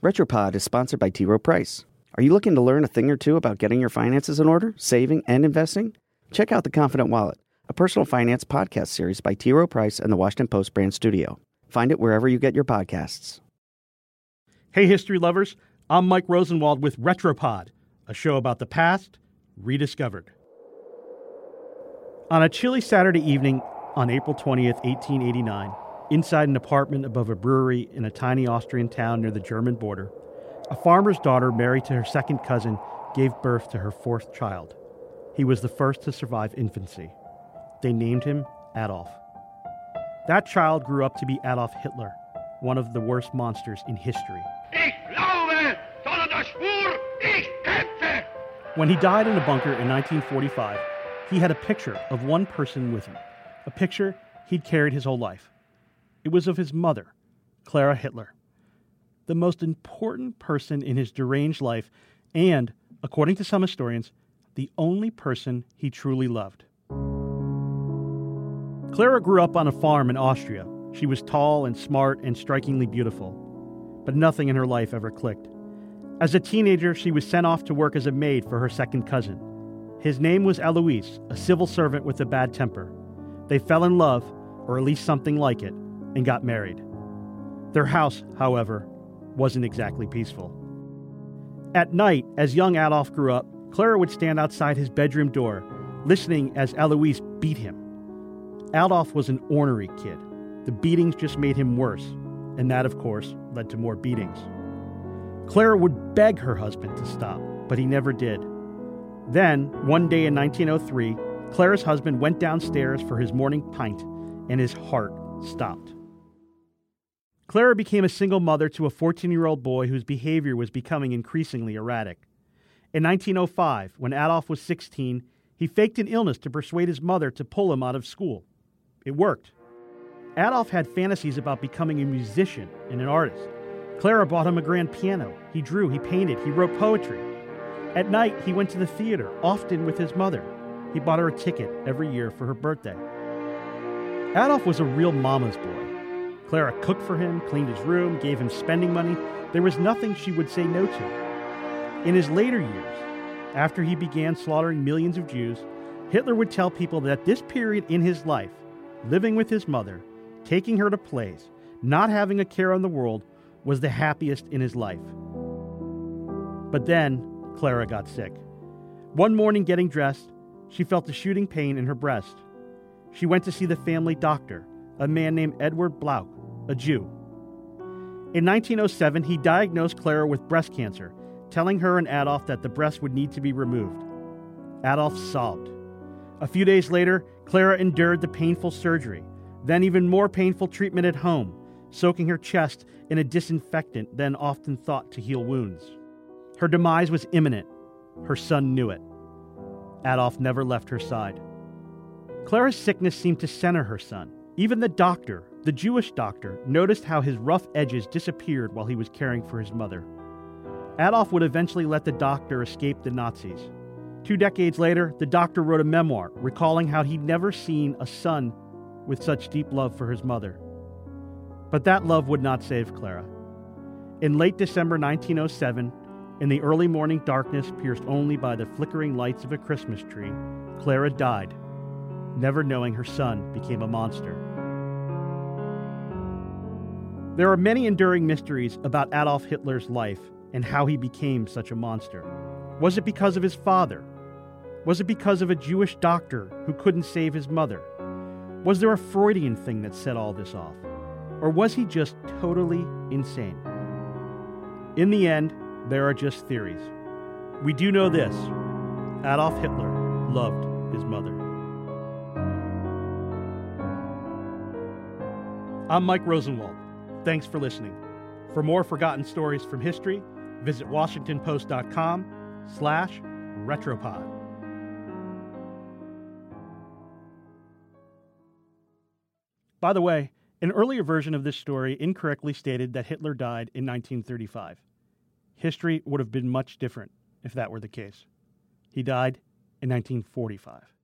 Retropod is sponsored by T. Rowe Price. Are you looking to learn a thing or two about getting your finances in order, saving, and investing? Check out The Confident Wallet, a personal finance podcast series by T. Rowe Price and the Washington Post brand studio. Find it wherever you get your podcasts. Hey, history lovers. I'm Mike Rosenwald with Retropod, a show about the past rediscovered. On a chilly Saturday evening on April 20th, 1889, inside an apartment above a brewery in a tiny Austrian town near the German border, a farmer's daughter married to her second cousin gave birth to her fourth child. He was the first to survive infancy. They named him Adolf. That child grew up to be Adolf Hitler, one of the worst monsters in history. Ich glaube, sondern der Schwur, ich kämpfe! When he died in a bunker in 1945, he had a picture of one person with him, a picture he'd carried his whole life. It was of his mother, Clara Hitler, the most important person in his deranged life, and, according to some historians, the only person he truly loved. Clara grew up on a farm in Austria. She was tall and smart and strikingly beautiful, but nothing in her life ever clicked. As a teenager, she was sent off to work as a maid for her second cousin. His name was Alois, a civil servant with a bad temper. They fell in love, or at least something like it, and got married. Their house, however, wasn't exactly peaceful. At night, as young Adolf grew up, Clara would stand outside his bedroom door, listening as Alois beat him. Adolf was an ornery kid. The beatings just made him worse, and that, of course, led to more beatings. Clara would beg her husband to stop, but he never did. Then, one day in 1903, Clara's husband went downstairs for his morning pint, and his heart stopped. Clara became a single mother to a 14 year old boy whose behavior was becoming increasingly erratic. In 1905, when Adolf was 16, he faked an illness to persuade his mother to pull him out of school. It worked. Adolf had fantasies about becoming a musician and an artist. Clara bought him a grand piano. He drew, he painted, he wrote poetry. At night, he went to the theater, often with his mother. He bought her a ticket every year for her birthday. Adolf was a real mama's boy. Clara cooked for him, cleaned his room, gave him spending money. There was nothing she would say no to. In his later years, after he began slaughtering millions of Jews, Hitler would tell people that this period in his life, living with his mother, taking her to plays, not having a care in the world, was the happiest in his life. But then, Clara got sick. One morning, getting dressed, she felt a shooting pain in her breast. She went to see the family doctor, a man named Edward Bloch, a Jew. In 1907, he diagnosed Clara with breast cancer, telling her and Adolf that the breast would need to be removed. Adolf sobbed. A few days later, Clara endured the painful surgery, then even more painful treatment at home, soaking her chest in a disinfectant then often thought to heal wounds. Her demise was imminent. Her son knew it. Adolf never left her side. Clara's sickness seemed to center her son. Even the doctor, the Jewish doctor, noticed how his rough edges disappeared while he was caring for his mother. Adolf would eventually let the doctor escape the Nazis. Two decades later, the doctor wrote a memoir recalling how he'd never seen a son with such deep love for his mother. But that love would not save Clara. In late December 1907, in the early morning darkness pierced only by the flickering lights of a Christmas tree, Clara died, never knowing her son became a monster. There are many enduring mysteries about Adolf Hitler's life and how he became such a monster. Was it because of his father? Was it because of a Jewish doctor who couldn't save his mother? Was there a Freudian thing that set all this off? Or was he just totally insane? In the end, there are just theories. We do know this Adolf Hitler loved his mother. I'm Mike Rosenwald. Thanks for listening. For more forgotten stories from history, visit washingtonpost.com slash retropod. By the way, an earlier version of this story incorrectly stated that Hitler died in 1935. History would have been much different if that were the case. He died in 1945.